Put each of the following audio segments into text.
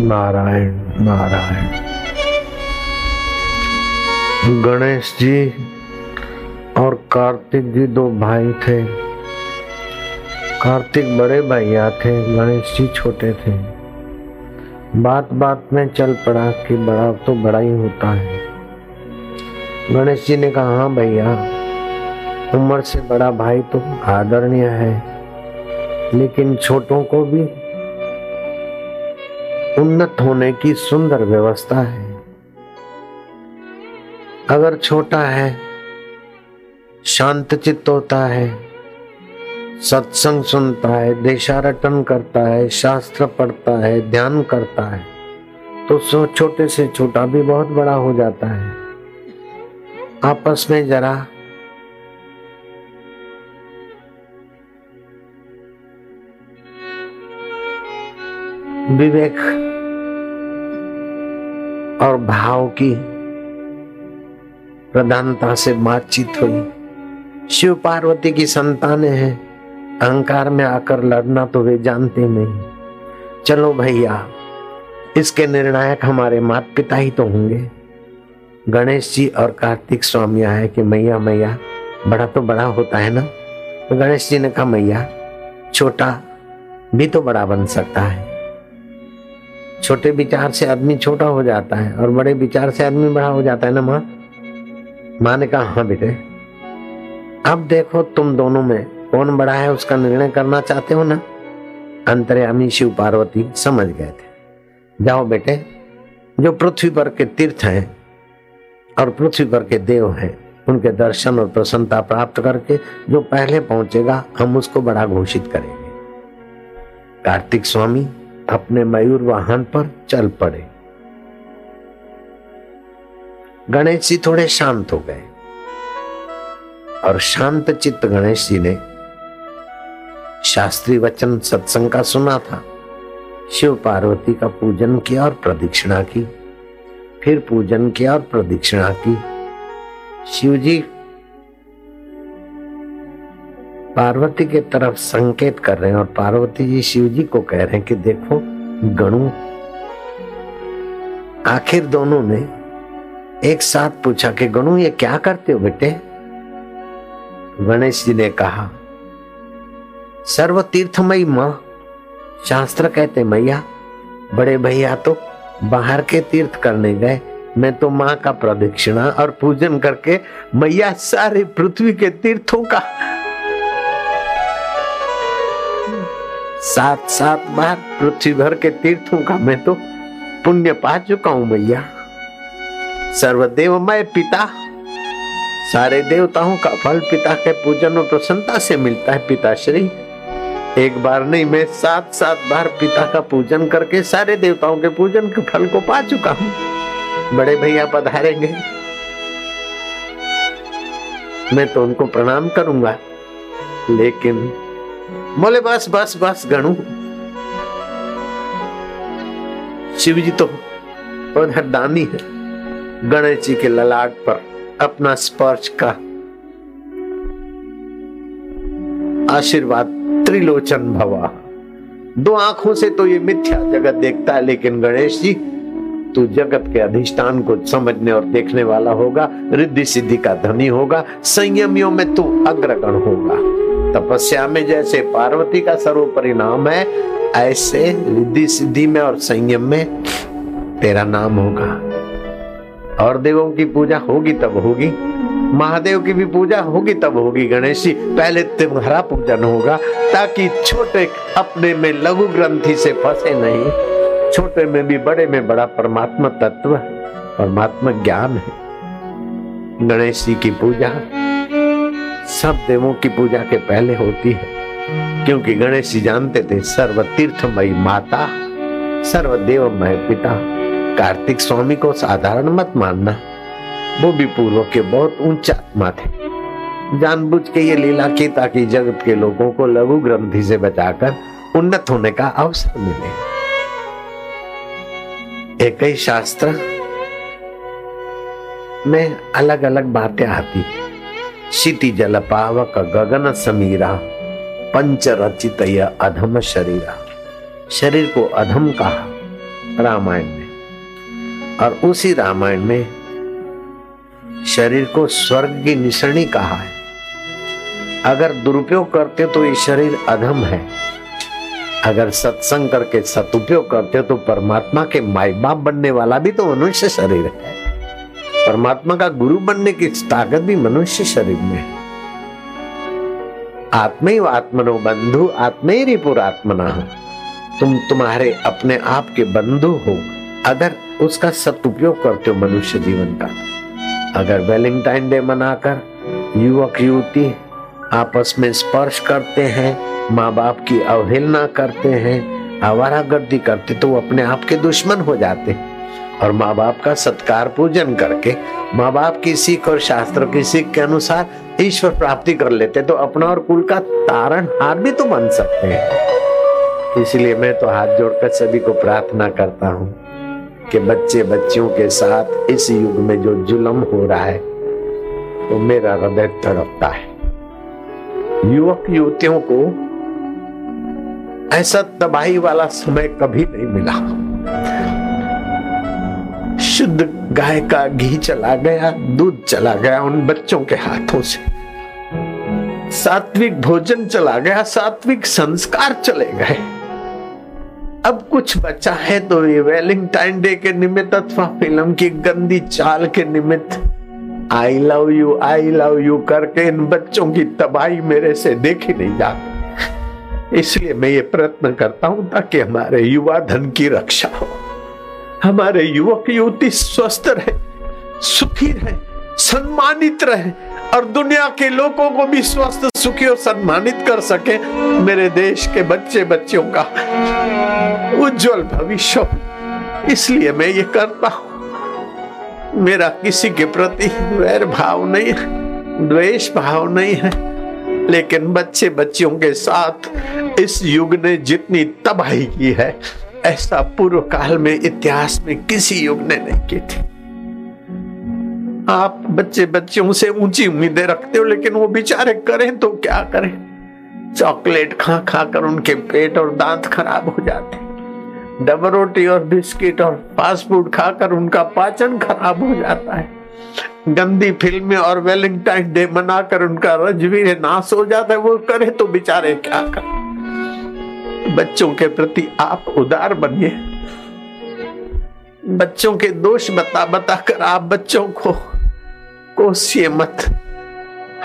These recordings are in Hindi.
नारायण नारायण। गणेश जी और कार्तिक जी दो भाई थे। कार्तिक बड़े भैया थे, गणेश जी छोटे थे। बात बात में चल पड़ा कि बड़ा तो बड़ा ही होता है। गणेश जी ने कहा हाँ भैया, उम्र से बड़ा भाई तो आदरणीय है, लेकिन छोटों को भी उन्नत होने की सुंदर व्यवस्था है। अगर छोटा है, शांत चित्त होता है, सत्संग सुनता है, देशारटन करता है, शास्त्र पढ़ता है, ध्यान करता है तो सो छोटे से छोटा भी बहुत बड़ा हो जाता है। आपस में जरा विवेक और भाव की प्रधानता से बातचीत हुई। शिव पार्वती की संतानें हैं। अहंकार में आकर लड़ना तो वे जानते नहीं। चलो भैया, इसके निर्णायक हमारे माता पिता ही तो होंगे। गणेश जी और कार्तिक स्वामी आए कि मैया मैया, बड़ा तो बड़ा होता है ना? तो गणेश जी ने कहा, मैया, छोटा भी तो बड़ा बन सकता है। छोटे विचार से आदमी छोटा हो जाता है और बड़े विचार से आदमी बड़ा हो जाता है ना माँ? माँ ने कहा हाँ बेटे, अब देखो तुम दोनों में कौन बड़ा है, उसका निर्णय करना चाहते हो ना? अंतर्यामी शिव पार्वती समझ गए थे। जाओ बेटे, जो पृथ्वी पर के तीर्थ हैं और पृथ्वी पर के देव हैं, उनके दर्शन और प्रसन्नता प्राप्त करके जो पहले पहुंचेगा, हम उसको बड़ा घोषित करेंगे। कार्तिक स्वामी अपने मयूर वाहन पर चल पड़े। गणेश जी थोड़े शांत हो गए और शांत चित्त गणेश जी ने शास्त्री वचन सत्संग का सुना था। शिव पार्वती का पूजन किया और प्रदक्षिणा की, फिर पूजन किया और प्रदक्षिणा की। शिव जी पार्वती के तरफ़ संकेत कर रहे हैं और पार्वती जी शिव जी को कह रहे हैं कि देखो, गणु, आखिर दोनों ने एक साथ पूछा कि गणु, ये क्या करते हो बेटे? गणेश जी ने कहा सर्व तीर्थमयी माँ, शास्त्र कहते मैया, बड़े भैया तो बाहर के तीर्थ करने गए, मैं तो माँ का प्रदक्षिणा और पूजन करके मैया सारे पृथ्वी के तीर्थों का सात सात बार पृथ्वी भर के तीर्थों का मैं तो पुण्य पा चुका हूँ मैया। सर्वदेवमय पिता, सारे देवताओं का फल पिता के पूजन और प्रसन्नता से मिलता है पिताश्री। एक बार नहीं, मैं सात सात बार पिता का पूजन करके सारे देवताओं के पूजन के फल को पा चुका हूँ। बड़े भैया पधारेंगे। मैं तो उनको प्रणाम करूँगा, लेकिन बोले बस बस बस, गणु। शिव जी तो उधर दानी है। गणेश जी के ललाट पर अपना स्पर्श का आशीर्वाद त्रिलोचन भवा। दो आँखों से तो ये मिथ्या जगत देखता है, लेकिन गणेश जी तू जगत के अधिष्ठान को समझने और देखने वाला होगा, रिद्धि सिद्धि का धनी होगा, संयमियों में तू अग्रगण होगा। तपस्या में जैसे पार्वती का सर्व परिणाम है, ऐसे रिद्धि सिद्धि में और संयम में तेरा नाम होगा। और देवों की पूजा होगी, तब होगी। महादेव की भी पूजा होगी, तब होगी। गणेश जी पहले तुम्हारा पूजन होगा, ताकि छोटे अपने में लघु ग्रंथि से फंसे नहीं। छोटे में भी, बड़े में बड़ा परमात्मा तत्व, परमात्मा ज्ञान है। गणेश जी की पूजा सब देवों की पूजा के पहले होती है, क्योंकि गणेश जी जानते थे सर्व तीर्थमयी माता सर्व देवमय पिता, कार्तिक स्वामी को साधारण मत मानना, वो भी पूर्व के बहुत ऊँचा आत्मा थे। जानबूझ के ये लीला की ताकि जगत के लोगों को लघु ग्रंथि से बचाकर उन्नत होने का अवसर मिले। एक ही शास्त्र में अलग अलग बातें आती क्षिति जल पावक गगन समीरा पंच रचित अधम शरीरा। शरीर को अधम कहा रामायण में। और उसी रामायण में शरीर को स्वर्ग की निशानी कहा है। अगर दुरुपयोग करते तो ये शरीर अधम है। अगर सत्संग करके सदुपयोग करते तो परमात्मा के माई बाप बनने वाला भी तो मनुष्य शरीर है। परमात्मा का गुरु बनने की ताकत भी मनुष्य शरीर में है। आत्मैव आत्मनो बंधु, आत्मे रिपुरात्मना तुम तुम्हारे अपने आप के बंधु हो। अगर उसका सदुपयोग करते हो मनुष्य जीवन का। अगर वैलेंटाइन डे मनाकर युवक, युवती आपस में स्पर्श करते हैं माँ बाप की अवहेलना करते हैं आवारा गर्दी करते तो वो अपने आप के दुश्मन हो जाते और माँ बाप का सत्कार पूजन करके माँ बाप की सीख और शास्त्र की सीख के अनुसार ईश्वर प्राप्ति कर लेते तो अपना और कुल का तारण हार भी तो बन सकते हैं। इसलिए मैं तो हाथ जोड़कर सभी को प्रार्थना करता हूँ कि बच्चे बच्चियों के साथ इस युग में जो जुलम हो रहा है तो मेरा हृदय तड़पता है। युवक युवतियों को ऐसा तबाही वाला समय कभी नहीं मिला। शुद्ध गाय का घी चला गया, दूध चला गया उन बच्चों के हाथों से। सात्विक भोजन चला गया, सात्विक संस्कार चले गए। अब कुछ बचा है तो ये वेलिंगटाइन डे के निमित्त अथवा फ़िल्म की गंदी चाल के निमित्त। I love you I love you करके इन बच्चों की तबाही मेरे से देखी नहीं जाती इसलिए मैं ये प्रयत्न करता हूँ ताकि हमारे युवा धन की रक्षा हो। हमारे युवक युवती स्वस्थ रहे, सुखी रहे, सम्मानित रहे और दुनिया के लोगों को भी स्वस्थ, सुखी और सम्मानित कर सके, मेरे देश के बच्चे बच्चों का उज्जवल भविष्य इसलिए मैं ये करता हूँ। मेरा किसी के प्रति वैर भाव नहीं है, द्वेष भाव नहीं है, लेकिन बच्चे बच्चियों के साथ इस युग ने जितनी तबाही की है ऐसा पूर्व काल में इतिहास में किसी युग ने नहीं की थी। आप बच्चे बच्चों से ऊँची उम्मीदें रखते हो, लेकिन वो बेचारे करें तो क्या करें? चॉकलेट खा खा कर उनके पेट और दांत खराब हो जाते डबल रोटी और बिस्किट और फास्ट फ़ूड खाकर उनका पाचन खराब हो जाता है। गंदी फ़िल्में और वेलिंगटाइन डे मनाकर उनका रजवीर नाश हो जाता है। वो करे तो बेचारे क्या करें? बच्चों के प्रति आप उदार बनिए। बच्चों के दोष बता बता कर आप बच्चों को कोसिए मत।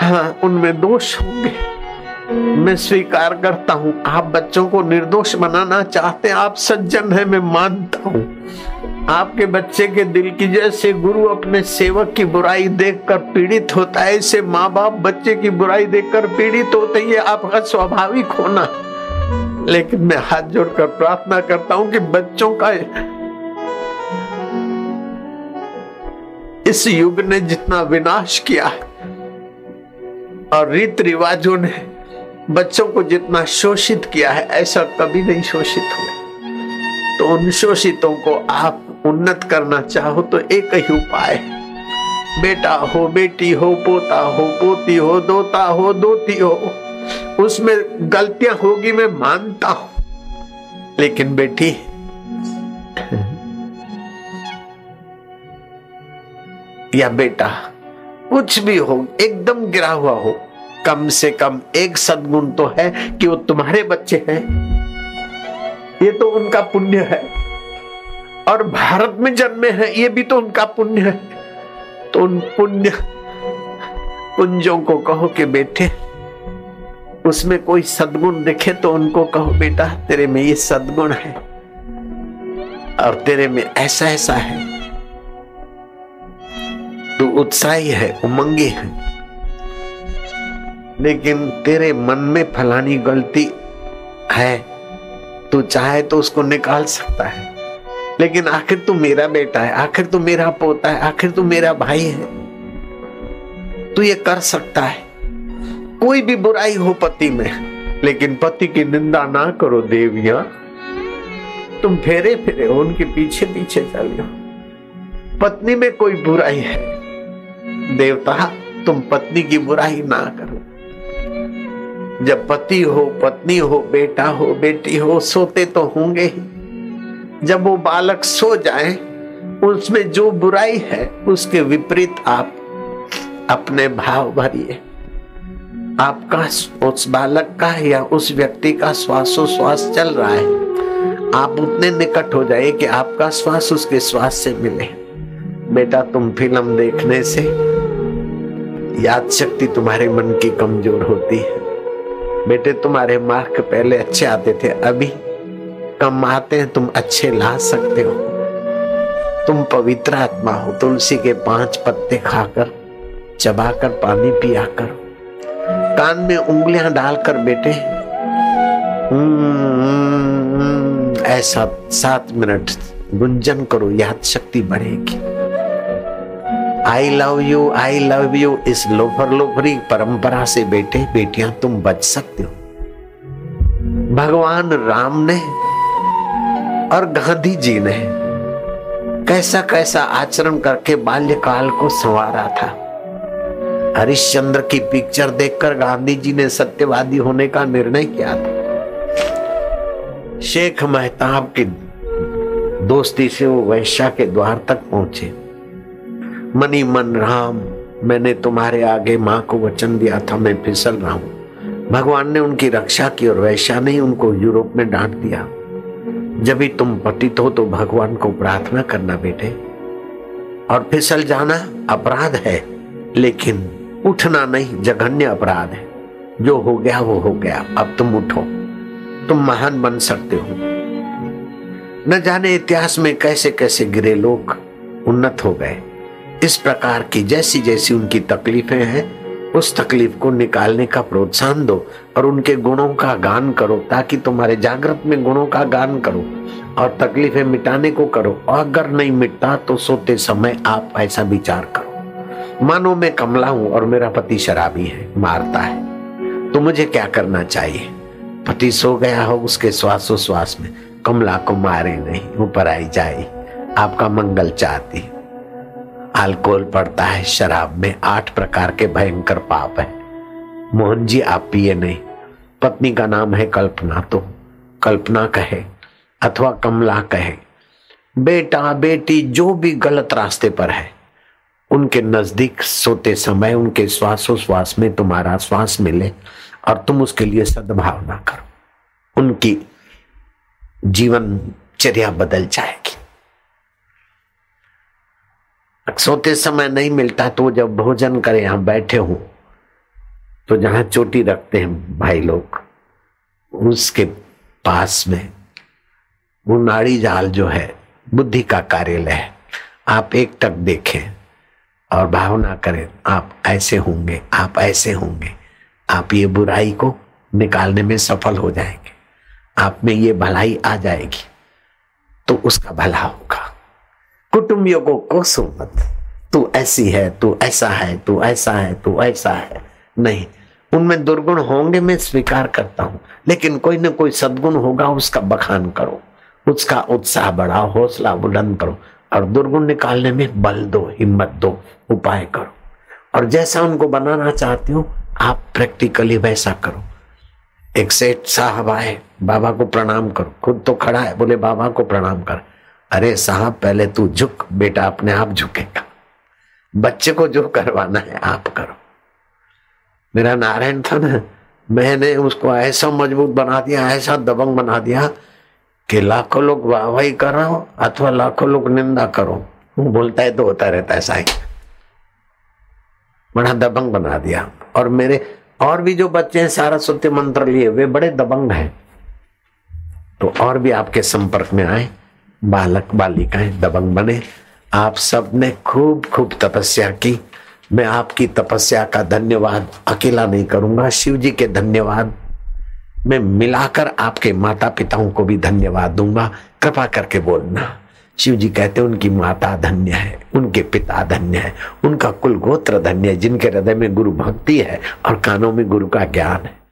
हाँ उनमें दोष होंगे। मैं स्वीकार करता हूँ, आप बच्चों को निर्दोष बनाना चाहते हैं, आप सज्जन है, मैं मानता हूँ। आपके बच्चे के दिल की जैसे गुरु अपने सेवक की बुराई देखकर पीड़ित होता है ऐसे माँ बाप बच्चे की बुराई देखकर पीड़ित होते ही आपका स्वाभाविक होना। लेकिन मैं हाथ जोड़कर प्रार्थना करता हूँ कि बच्चों का इस युग ने जितना विनाश किया है और रीत रिवाजों ने बच्चों को जितना शोषित किया है, ऐसा कभी नहीं शोषित हुआ। तो उन शोषितों को आप उन्नत करना चाहो तो एक ही उपाय है। बेटा हो, बेटी हो, पोता हो, पोती हो, दोता हो, दोती हो। उसमें गलतियाँ होगी, मैं मानता हूँ। लेकिन बेटी, या बेटा, कुछ भी हो, एकदम गिरा हुआ हो, कम से कम एक सदगुण तो है कि वो तुम्हारे बच्चे हैं। ये तो उनका पुण्य है। और भारत में जन्मे हैं, ये भी तो उनका पुण्य है। तो उन पुण्य, पुंजों को कहो कि बेटे उसमें कोई सदगुण दिखे तो उनको कहो, बेटा, तेरे में ये सदगुण है और तेरे में ऐसा ऐसा है। तू उत्साही है, उमंगी है। लेकिन तेरे मन में फलानी गलती है। तू चाहे तो उसको निकाल सकता है। लेकिन आखिर तू मेरा बेटा है, आखिर तू मेरा पोता है, आखिर तू मेरा भाई है। तू ये कर सकता है। कोई भी बुराई हो पति में, लेकिन पति की निंदा ना करो देवियाँ। तुम फेरे फेरे उनके पीछे पीछे चलियो पत्नी में कोई बुराई है, देवता, तुम पत्नी की बुराई ना करो। जब पति हो, पत्नी हो, बेटा हो, बेटी हो, सोते तो होंगे ही। जब वो बालक सो जाए, उसमें जो बुराई है, उसके विपरीत आप अपने भाव भरिए। आपका उस बालक का या उस व्यक्ति का श्वासोश्वास चल रहा है। आप उतने निकट हो जाए कि आपका श्वास उसके श्वास से मिले। बेटा, तुम फ़िल्म देखने से याद शक्ति तुम्हारे मन की कमज़ोर होती है। बेटे, तुम्हारे मार्क पहले अच्छे आते थे, अभी कम आते हैं, तुम अच्छे ला सकते हो। तुम पवित्र आत्मा हो, तुलसी के पाँच पत्ते खाकर, चबाकर पानी पिया कर कान में उंगलियाँ डालकर बेटे। ऐसा सात मिनट गुंजन करो याद शक्ति बढ़ेगी। I love you I love you इस लोफर लोफरी परंपरा से बेटे, बेटियाँ तुम बच सकते हो। भगवान राम ने और गांधी जी ने कैसा कैसा आचरण करके बाल्यकाल को संवारा था। हरिश्चंद्र की पिक्चर देखकर गांधी जी ने सत्यवादी होने का निर्णय किया था। शेख मेहताब की दोस्ती से वो वैश्या के द्वार तक पहुँचे। मनी मन राम, मैंने तुम्हारे आगे माँ को वचन दिया था, मैं फिसल रहा हूँ। भगवान ने उनकी रक्षा की और वैश्या ने उनको यूरोप में डांट दिया। जब भी तुम पतित हो तो भगवान को प्रार्थना करना बेटे। और फिसल जाना अपराध है, लेकिन उठना नहीं, जघन्य अपराध है। जो हो गया, वो हो गया। अब तुम उठो। तुम महान बन सकते हो। न जाने इतिहास में कैसे कैसे गिरे लोग उन्नत हो गए। इस प्रकार की जैसी जैसी उनकी तकलीफें हैं, उस तकलीफ़ को निकालने का प्रोत्साहन दो और उनके गुणों का गान करो, ताकि तुम्हारे जागृत में गुणों का गान करो और तकलीफें मिटाने को करो। और अगर नहीं मिटता तो सोते समय आप ऐसा विचार करो। मानो मैं कमला हूँ और मेरा पति शराबी है, मारता है। तो मुझे क्या करना चाहिए? पति सो गया हो, उसके श्वासोश्वास में कमला को मारे नहीं, ऊपर आई जाए। आपका मंगल चाहती। अल्कोहल पड़ता है, शराब में आठ प्रकार के भयंकर पाप है। मोहन जी, आप पिए नहीं। पत्नी का नाम है कल्पना तो कल्पना कहे अथवा कमला कहे। बेटा, बेटी, जो भी गलत रास्ते पर है उनके नज़दीक सोते समय, उनके श्वासोश्वास में तुम्हारा श्वास मिले और तुम उसके लिए सद्भावना करो। उनकी जीवन चर्या बदल जाएगी। सोते समय नहीं मिलता तो जब भोजन करे, यहाँ बैठे हो तो जहाँ चोटी रखते हैं भाई लोग, उसके पास में वो नाड़ी जाल जो है, बुद्धि का कार्यालय है। आप एक तक देखें। और भावना करें, आप ऐसे होंगे, आप ऐसे होंगे। आप ये बुराई को निकालने में सफल हो जाएँगे। आप में ये भलाई आ जाएगी तो उसका भला होगा। कुटुंबियों को कोसो मत। तू ऐसी है, तू ऐसा है, तू ऐसा है, तू ऐसा है। नहीं, उनमें दुर्गुण होंगे मैं स्वीकार करता हूँ, लेकिन कोई ना कोई सदगुण होगा, उसका बखान करो। उसका उत्साह बढ़ाओ, हौसला बुलंद करो। और दुर्गुण निकालने में बल दो, हिम्मत दो, उपाय करो। और जैसा उनको बनाना चाहती हो, आप प्रैक्टिकली वैसा करो। एक सेठ साहब आए, बाबा को प्रणाम करो। खुद तो खड़ा है, बोले, बाबा को प्रणाम कर। अरे साहब, पहले तू झुक, बेटा अपने आप झुकेगा। बच्चे को जो करवाना है, आप करो। मेरा नारायण था ना, मैंने उसको ऐसा मज़बूत बना दिया, ऐसा दबंग बना दिया कि लाखों लोग वाहवाही करो अथवा लाखों लोग निंदा करो। वो बोलता है तो होता रहता है साई बड़ा दबंग बना दिया। और मेरे और भी जो बच्चे हैं, सारा सत्य मंत्र लिए, वे बड़े दबंग हैं। तो और भी आपके संपर्क में आए, बालक, बालिकाएँ, दबंग बने। आप सबने खूब खूब तपस्या की। मैं आपकी तपस्या का धन्यवाद अकेला नहीं करूँगा। शिव जी के धन्यवाद। मैं मिलाकर आपके माता पिताओं को भी धन्यवाद दूँगा। कृपा करके बोलना। शिव जी कहते हैं, उनकी माता धन्य है, उनके पिता धन्य है, उनका कुल गोत्र धन्य है, जिनके हृदय में गुरु भक्ति है और कानों में गुरु का ज्ञान है।